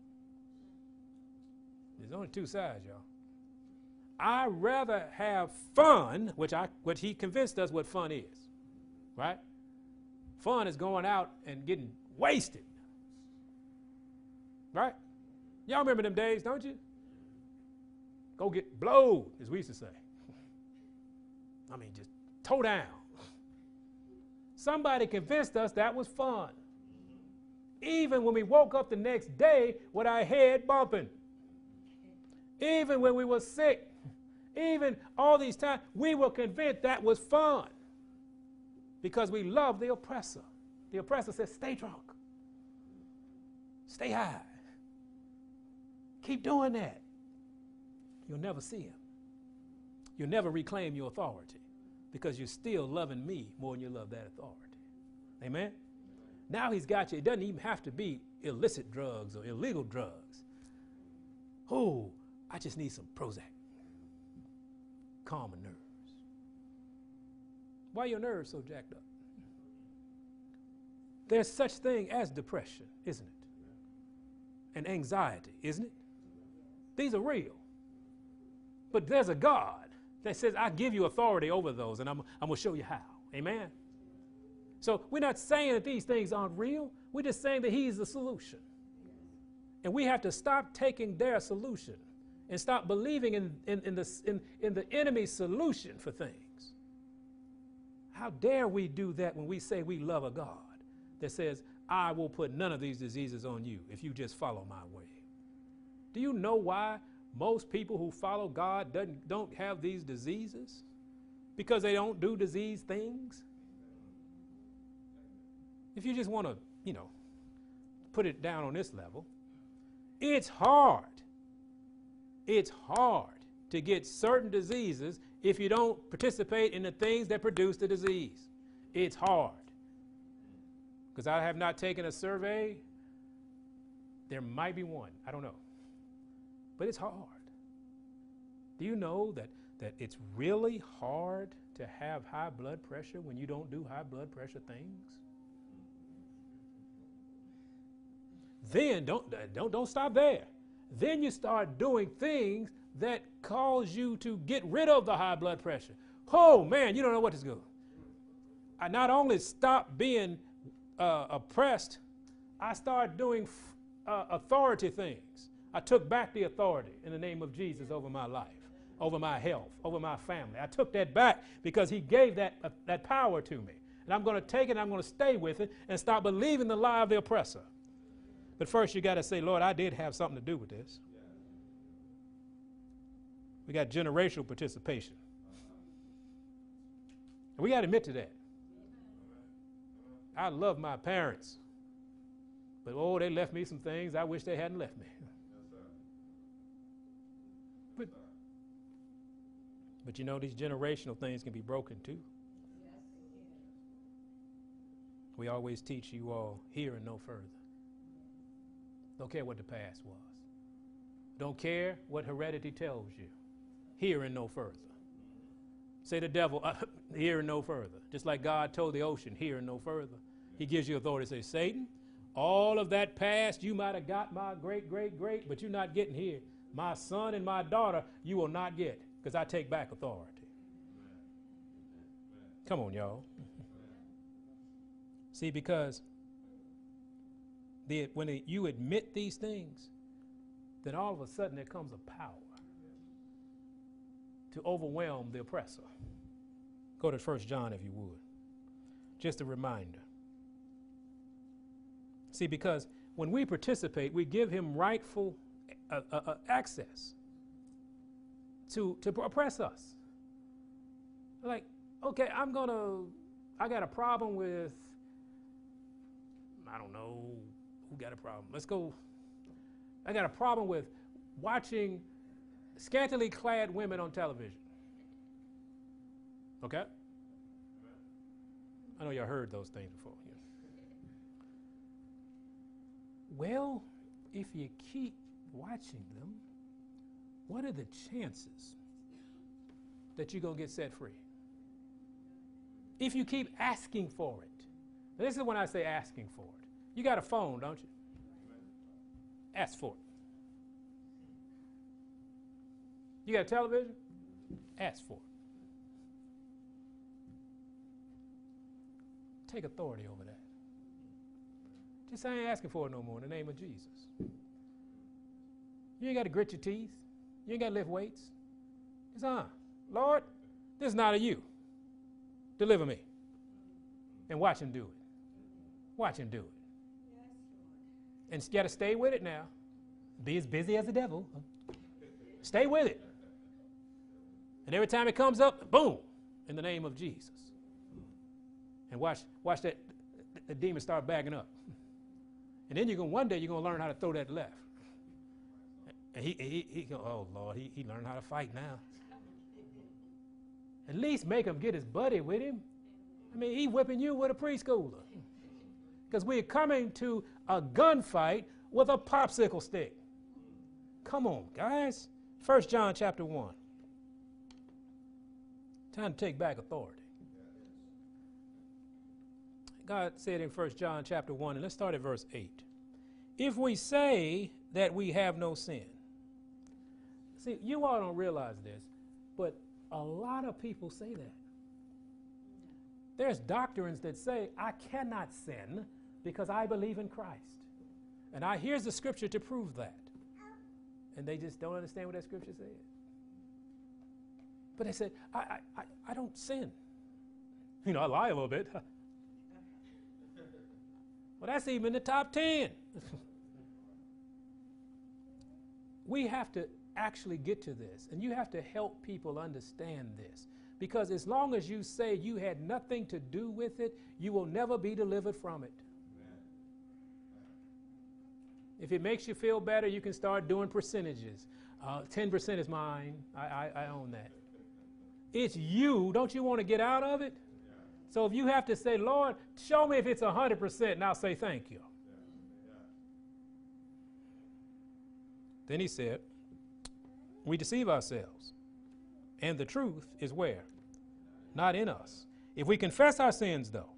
There's only two sides, y'all. I rather have fun, which I which he convinced us what fun is. Right? Fun is going out and getting wasted. Right? Y'all remember them days, don't you? Go get blowed, as we used to say. I mean, just toe down. Somebody convinced us that was fun. Even when we woke up the next day with our head bumping. Even when we were sick. Even all these times, we were convinced that was fun. Because we love the oppressor. The oppressor says, stay drunk. Stay high. Keep doing that. You'll never see him. You'll never reclaim your authority because you're still loving me more than you love that authority. Amen? Now he's got you. It doesn't even have to be illicit drugs or illegal drugs. Oh, I just need some Prozac. Calm my nerves. Why are your nerves so jacked up? There's such thing as depression, isn't it? And anxiety, isn't it? These are real. But there's a God that says, I give you authority over those, and I'm, I'm going to show you how. Amen? So we're not saying that these things aren't real. We're just saying that He's the solution. And we have to stop taking their solution and stop believing in, in, in, the, in, in the enemy's solution for things. How dare we do that when we say we love a God that says, I will put none of these diseases on you if you just follow my way? Do you know why most people who follow God doesn't, don't have these diseases? Because they don't do disease things? If you just want to, you know, put it down on this level, it's hard. It's hard to get certain diseases if you don't participate in the things that produce the disease. It's hard. Because I have not taken a survey. There might be one. I don't know but it's hard. Do you know that, that it's really hard to have high blood pressure when you don't do high blood pressure things? Then don't, don't, don't stop there. Then you start doing things that cause you to get rid of the high blood pressure. Oh man, you don't know what to do. I not only stopped being uh, oppressed, I start doing uh, authority things. I took back the authority in the name of Jesus over my life, over my health, over my family. I took that back because He gave that, uh, that power to me. And I'm going to take it and I'm going to stay with it and stop believing the lie of the oppressor. But first, you got to say, Lord, I did have something to do with this. We got generational participation. And we got to admit to that. I love my parents. But oh, they left me some things I wish they hadn't left me. But, but you know, these generational things can be broken too. We always teach you all here and no further. Don't care what the past was. Don't care what heredity tells you. And no further. Say the devil, uh, and no further. Just like God told the ocean, and no further. He gives you authority say, Satan, all of that past you might have got my great, great, great, but you're not getting here. My son and my daughter, you will not get because I take back authority. Come on, y'all. See, because the, when it, you admit these things, then all of a sudden there comes a power to overwhelm the oppressor. Go to 1 John if you would. Just a reminder. See, because when we participate, we give him rightful uh, uh, uh, access to, to oppress us. Like, okay, I'm to, I got a problem with, I don't know, who got a problem? Let's go. I got a problem with watching scantily clad women on television. Okay? I know y'all heard those things before. Yeah. Well, if you keep watching them, what are the chances that you're going to get set free? If you keep asking for it. This is when I say asking for it. You got a phone, don't you? Ask for it. You got a television? Ask for it. Take authority over that. Just I ain't asking for it no more in the name of Jesus. You ain't got to grit your teeth. You ain't got to lift weights. Just, uh, Lord, this is not of you. Deliver me. And watch him do it. Watch him do it. And you got to stay with it now. Be as busy as the devil. Stay with it. And every time it comes up, boom, in the name of Jesus. And watch, watch that the demon start backing up. And then you're going one day you're gonna learn how to throw that left. And he he he go, oh Lord, he, he learned how to fight now. At least make him get his buddy with him. I mean, he whipping you with a preschooler. Because we're coming to a gunfight with a popsicle stick. Come on, guys. First John chapter 1. Time to take back authority. God said in 1 John chapter 1, and let's start at verse 8. If we say that we have no sin, see, you all don't realize this, but a lot of people say that. There's doctrines that say, I cannot sin because I believe in Christ. And I here's the scripture to prove that. And they just don't understand what that scripture said. But they said, I, I, I don't sin. You know, I lie a little bit. well, that's even the top 10. we have to actually get to this, and you have to help people understand this. Because as long as you say you had nothing to do with it, you will never be delivered from it. If it makes you feel better, you can start doing percentages. Uh, 10% is mine. I, I, I, own that. It's you. Don't you want to get out of it? Yeah. So if you have to say, Lord, show me if it's 100%, and I'll say thank you. Yeah. Then he said, We deceive ourselves. And the truth is where? Not in us. If we confess our sins, though,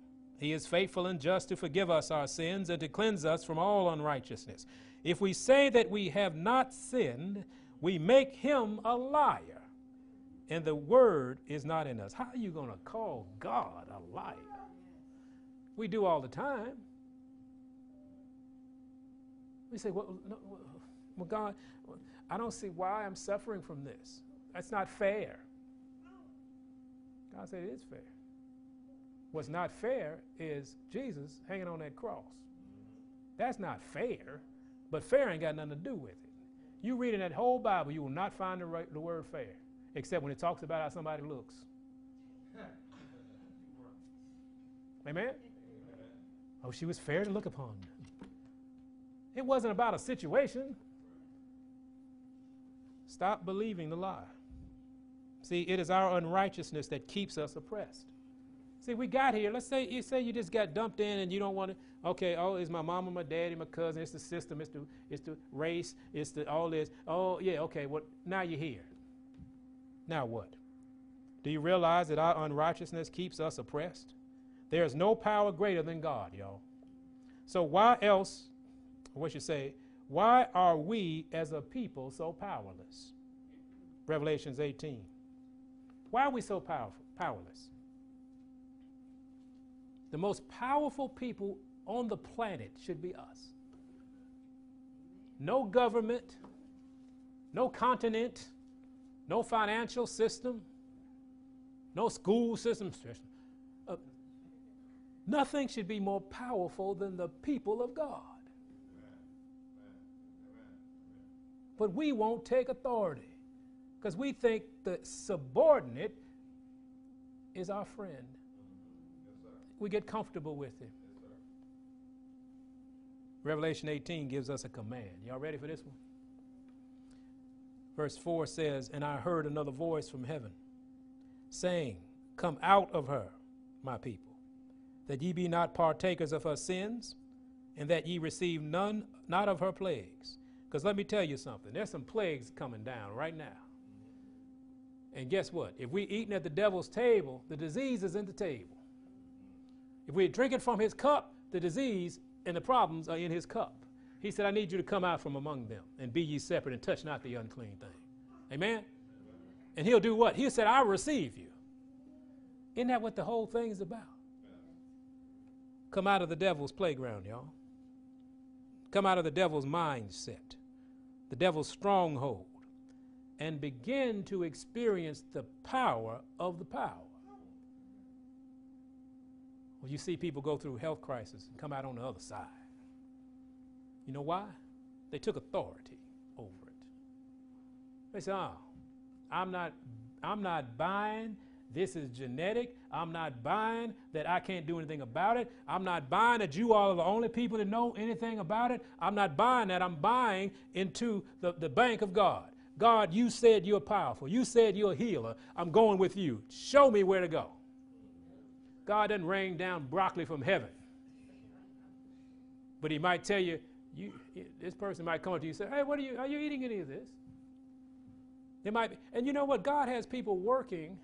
he is faithful and just to forgive us our sins and to cleanse us from all unrighteousness. If we say that we have not sinned, we make him a liar, and the word is not in us. How are you going to call God a liar? We do all the time. We say, well, no, well, God, I don't see why I'm suffering from this. That's not fair. God said it is fair. What's not fair is Jesus hanging on that cross. That's not fair, but fair ain't got nothing to do with it. You read in that whole Bible, you will not find the, right, the word fair. except when it talks about how somebody looks. Amen? Oh, she was fair to look upon. It wasn't about a situation. Stop believing the lie. See, it is our unrighteousness that keeps us oppressed. See, we got here. Let's say you say you just got dumped in and you don't want to. Okay, oh, it's my mama, my daddy, my cousin. It's the system. It's the it's the race. It's the all this. Oh, yeah. Okay. Well, now you're here. Now what? Do you realize that our unrighteousness keeps us oppressed? There is no power greater than God, y'all. So why else? What you say? Why are we as a people so powerless? Revelations 18. Why are we so powerful, powerless? The most powerful people on the planet should be us. No government, no continent, no financial system, no school system. Uh, nothing should be more powerful than the people of God. But we won't take authority because we think the subordinate is our friend. We get comfortable with him. Revelation 18 gives us a command. Y'all ready for this one? Verse 4 says, And I heard another voice from heaven saying, Come out of her, my people, that ye be not partakers of her sins, and that ye receive none, not of her plagues. Because let me tell you something, there's some plagues coming down right now. And guess what? If we're eating at the devil's table, the disease is in the table. If we're drinking from his cup, the disease and the problems are in his cup. He said, I need you to come out from among them and be ye separate and touch not the unclean thing. Amen? And he'll do what? He said, I'll receive you. Isn't that what the whole thing is about? Come out of the devil's playground, y'all. Come out of the devil's mindset, the devil's stronghold, and begin to experience the power of the power. Well, you see people go through health crisis and come out on the other side. You know why? They took authority over it. They said, oh, I'm not, I'm not buying. This is genetic. I'm not buying that I can't do anything about it. I'm not buying that you all are the only people that know anything about it. I'm not buying that. I'm buying into the, the bank of God. God, you said you're powerful. You said you're a healer. I'm going with you. Show me where to go. God doesn't rain down broccoli from heaven. But he might tell you, you, this person might come up to you and say, hey, what are you, are you eating any of this? It might be, and you know what? God has people working,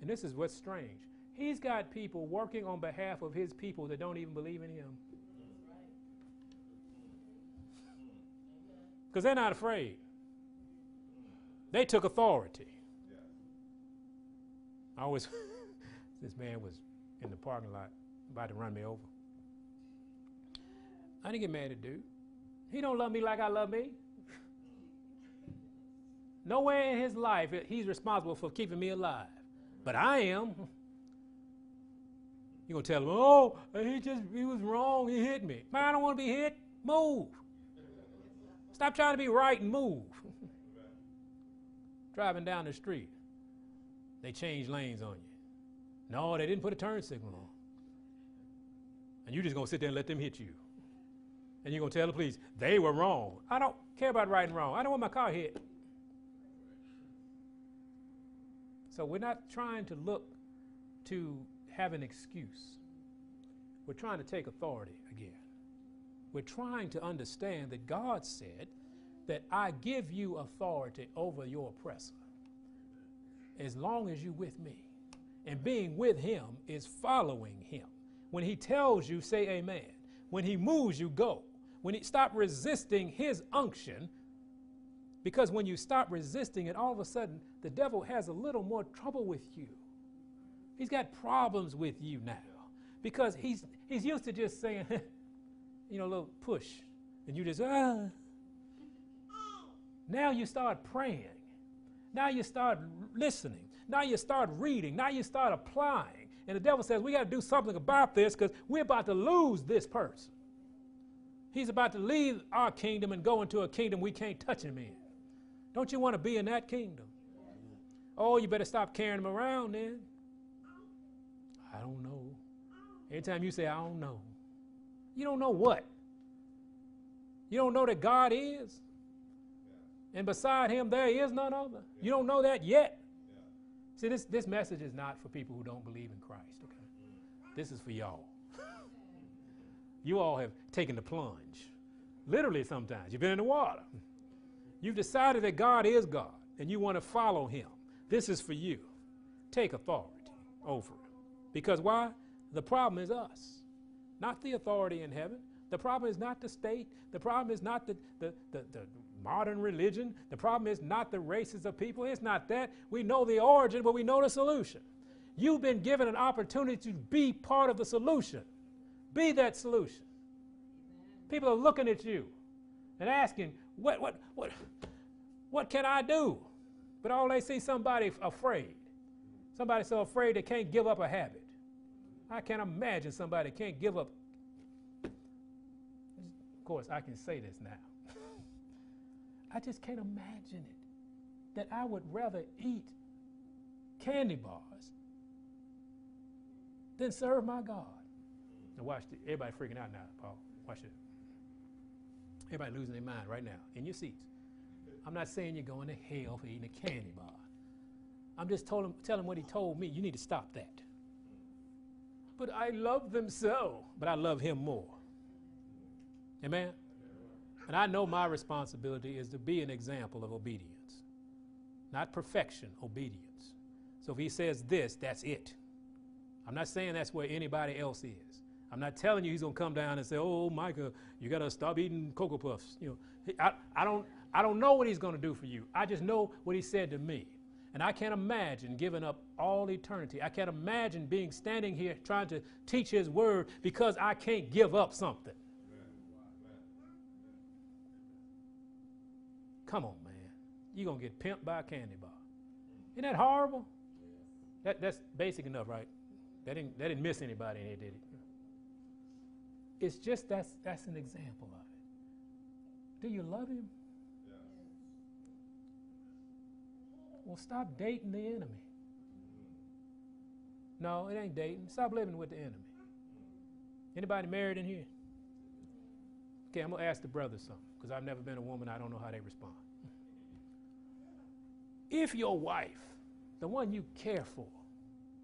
and this is what's strange. He's got people working on behalf of his people that don't even believe in him. Because they're not afraid. They took authority. I always, this man was in the parking lot about to run me over. I didn't get mad at dude. He don't love me like I love me. Nowhere in his life he's responsible for keeping me alive. But I am. You gonna tell him, oh, he just he was wrong, he hit me. Man, I don't want to be hit. Move. Stop trying to be right and move. Driving down the street. They change lanes on you. No, they didn't put a turn signal on. And you're just gonna sit there and let them hit you and you're going to tell the police they were wrong. I don't care about right and wrong. I don't want my car hit. So we're not trying to look to have an excuse. We're trying to take authority again. We're trying to understand that God said that I give you authority over your oppressor as long as you're with me. And being with him is following him. When he tells you, say amen. When he moves you, go when he stop resisting his unction, because when you stop resisting it, all of a sudden the devil has a little more trouble with you. He's got problems with you now because he's, he's used to just saying, you know, a little push, and you just, ah. Now you start praying. Now you start listening. Now you start reading. Now you start applying. And the devil says, we got to do something about this because we're about to lose this person. He's about to leave our kingdom and go into a kingdom we can't touch him in. Don't you want to be in that kingdom? Oh, you better stop carrying him around then. I don't know. Anytime you say, I don't know, you don't know what? You don't know that God is? And beside him, there is none other. You don't know that yet. See, this, this message is not for people who don't believe in Christ, okay? This is for y'all. you all have taken the plunge. Literally, sometimes. You've been in the water. You've decided that God is God and you want to follow him. This is for you. Take authority over it. Because why? The problem is us, not the authority in heaven. The problem is not the state. The problem is not the, the, the, the modern religion. The problem is not the races of people. It's not that. We know the origin, but we know the solution. You've been given an opportunity to be part of the solution. Be that solution. People are looking at you and asking, what, what, what, what can I do? But all they see somebody afraid. Somebody so afraid they can't give up a habit. I can't imagine somebody can't give up. Of course, I can say this now. I just can't imagine it. That I would rather eat candy bars than serve my God. Now watch this. Everybody freaking out now, Paul. Watch it. Everybody losing their mind right now in your seats. I'm not saying you're going to hell for eating a candy bar. I'm just told him, telling what he told me. You need to stop that. But I love them so, but I love him more. Amen? And I know my responsibility is to be an example of obedience, not perfection, obedience. So if he says this, that's it. I'm not saying that's where anybody else is. I'm not telling you he's going to come down and say, "Oh, Micah, you got to stop eating cocoa puffs." You know, I, I don't I don't know what he's going to do for you. I just know what he said to me. And I can't imagine giving up all eternity. I can't imagine being standing here trying to teach his word because I can't give up something. Come on, man. You're going to get pimped by a candy bar. Isn't that horrible? That, that's basic enough, right? That didn't, that didn't miss anybody in here, did it? It's just that's, that's an example of it. Do you love him? Well, stop dating the enemy. No, it ain't dating. Stop living with the enemy. Anybody married in here? Okay, I'm gonna ask the brothers something because I've never been a woman. I don't know how they respond. If your wife, the one you care for,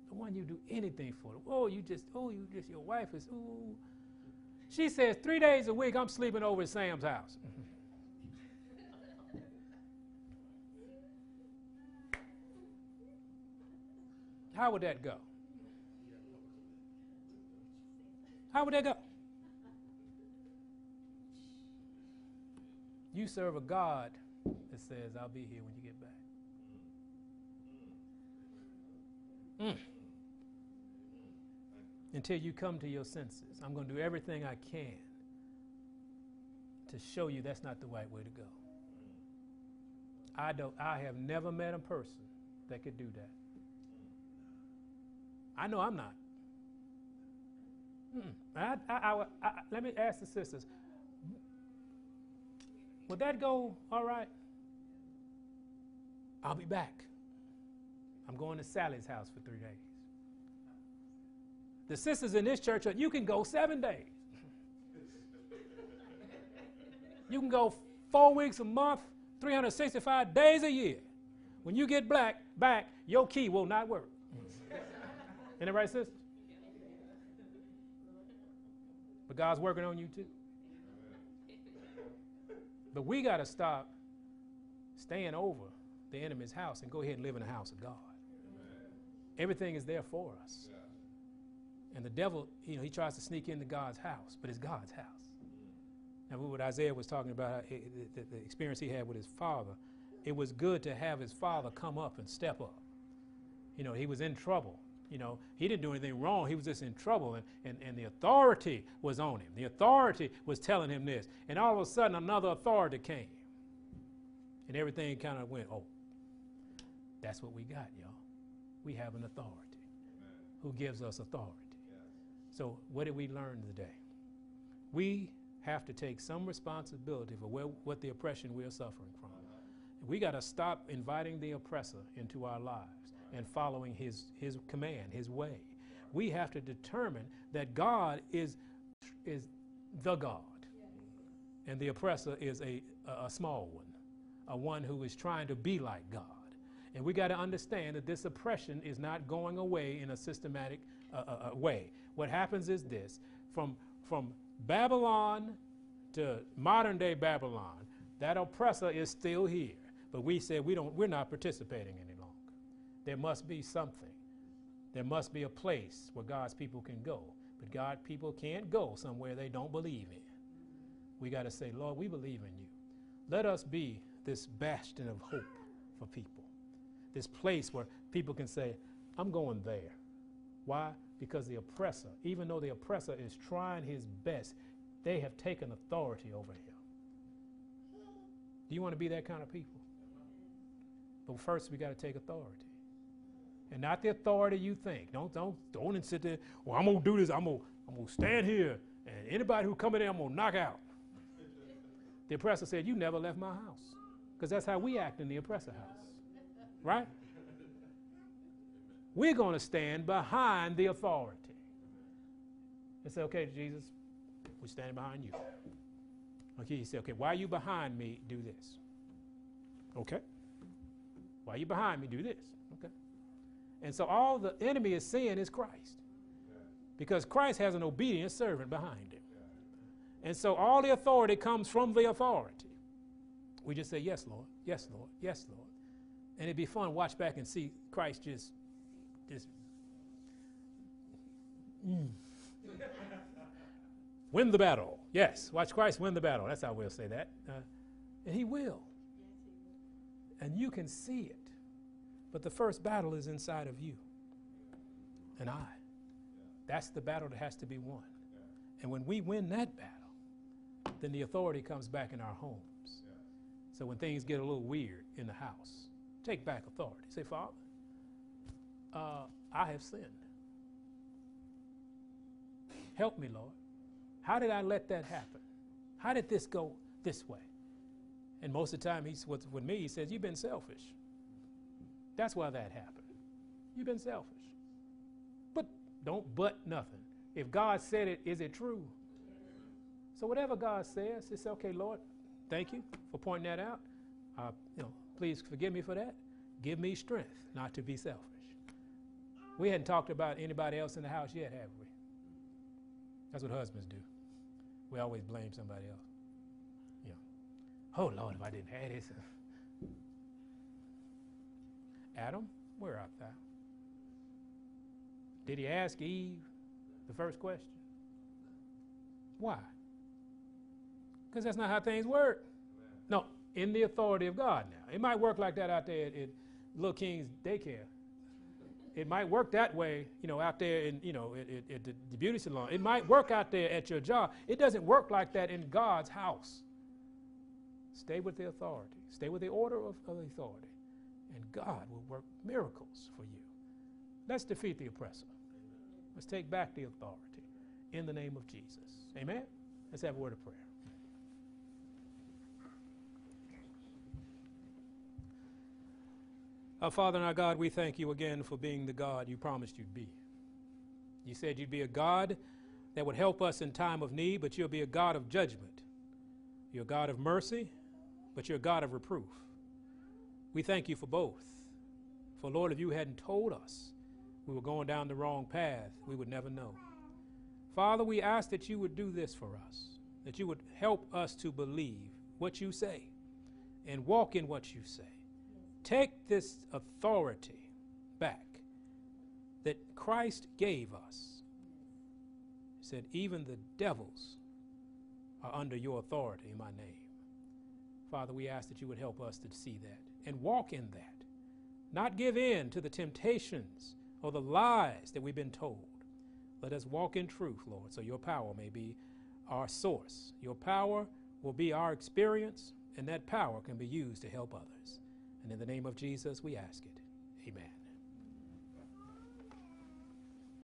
the one you do anything for, oh, you just, oh, you just, your wife is, oh, she says three days a week I'm sleeping over at Sam's house. How would that go? How would that go? You serve a God that says, I'll be here when you get back. Mm. Until you come to your senses. I'm going to do everything I can to show you that's not the right way to go. I, don't, I have never met a person that could do that. I know I'm not. I, I, I, let me ask the sisters would that go all right? I'll be back. I'm going to Sally's house for three days. The sisters in this church, you can go seven days. you can go four weeks a month, 365 days a year. When you get black back, your key will not work. Isn't that right, sister? But God's working on you too. But we got to stop staying over the enemy's house and go ahead and live in the house of God. Everything is there for us. And the devil, you know, he tries to sneak into God's house, but it's God's house. Now, what Isaiah was talking about, eh, eh, the, the experience he had with his father, it was good to have his father come up and step up. You know, he was in trouble. You know, he didn't do anything wrong. He was just in trouble. And, and, and the authority was on him. The authority was telling him this. And all of a sudden, another authority came. And everything kind of went, oh, that's what we got, y'all. We have an authority Amen. who gives us authority. Yes. So, what did we learn today? We have to take some responsibility for where, what the oppression we are suffering from. We got to stop inviting the oppressor into our lives and following his, his command, his way. We have to determine that God is, is the God, and the oppressor is a, a, small one, a one who is trying to be like God. And we got to understand that this oppression is not going away in a systematic uh, uh, uh, way. What happens is this from, from Babylon to modern day Babylon, that oppressor is still here. But we said we don't, we're not participating in longer. There must be something. There must be a place where God's people can go. But God people can't go somewhere they don't believe in. We got to say, Lord, we believe in you. Let us be this bastion of hope for people. This place where people can say, I'm going there. Why? Because the oppressor, even though the oppressor is trying his best, they have taken authority over him. Do you want to be that kind of people? But first, we got to take authority. And not the authority you think. Don't, don't, don't sit there, well, I'm to do this. I'm gonna I'm gonna stand here, and anybody who come in there, I'm to knock out. the oppressor said, You never left my house. Because that's how we act in the oppressor house. Right? We're to stand behind the authority and say, Okay, Jesus, we're standing behind you. Okay, he said, Okay, why are you behind me? Do this. Okay. Why are you behind me? Do this. Okay. And so all the enemy is seeing is Christ. Because Christ has an obedient servant behind him. And so all the authority comes from the authority. We just say, Yes, Lord. Yes, Lord. Yes, Lord. And it'd be fun to watch back and see Christ just, just, mm. win the battle. Yes, watch Christ win the battle. That's how we'll say that. Uh, and he will. And you can see it. But the first battle is inside of you and I. That's the battle that has to be won. And when we win that battle, then the authority comes back in our homes. So when things get a little weird in the house, take back authority. Say, Father, uh, I have sinned. Help me, Lord. How did I let that happen? How did this go this way? And most of the time, he's with, with me, he says, You've been selfish. That's why that happened. You've been selfish. But don't but nothing. If God said it, is it true? So whatever God says, it's okay, Lord. Thank you for pointing that out. Uh, you know, please forgive me for that. Give me strength not to be selfish. We hadn't talked about anybody else in the house yet, have we? That's what husbands do. We always blame somebody else. Know, oh Lord, if I didn't have this. Adam, where art thou? Did he ask Eve the first question? Why? Because that's not how things work. No, in the authority of God now. It might work like that out there at, at Little King's daycare. It might work that way, you know, out there in, you know, at, at the, the beauty salon. It might work out there at your job. It doesn't work like that in God's house. Stay with the authority. Stay with the order of, of authority. And God will work miracles for you. Let's defeat the oppressor. Let's take back the authority in the name of Jesus. Amen? Let's have a word of prayer. Our Father and our God, we thank you again for being the God you promised you'd be. You said you'd be a God that would help us in time of need, but you'll be a God of judgment. You're a God of mercy, but you're a God of reproof. We thank you for both. For Lord, if you hadn't told us we were going down the wrong path, we would never know. Father, we ask that you would do this for us, that you would help us to believe what you say and walk in what you say. Take this authority back that Christ gave us. He said, Even the devils are under your authority in my name. Father, we ask that you would help us to see that and walk in that. Not give in to the temptations or the lies that we've been told. Let us walk in truth, Lord, so your power may be our source. Your power will be our experience, and that power can be used to help others. And in the name of Jesus, we ask it. Amen.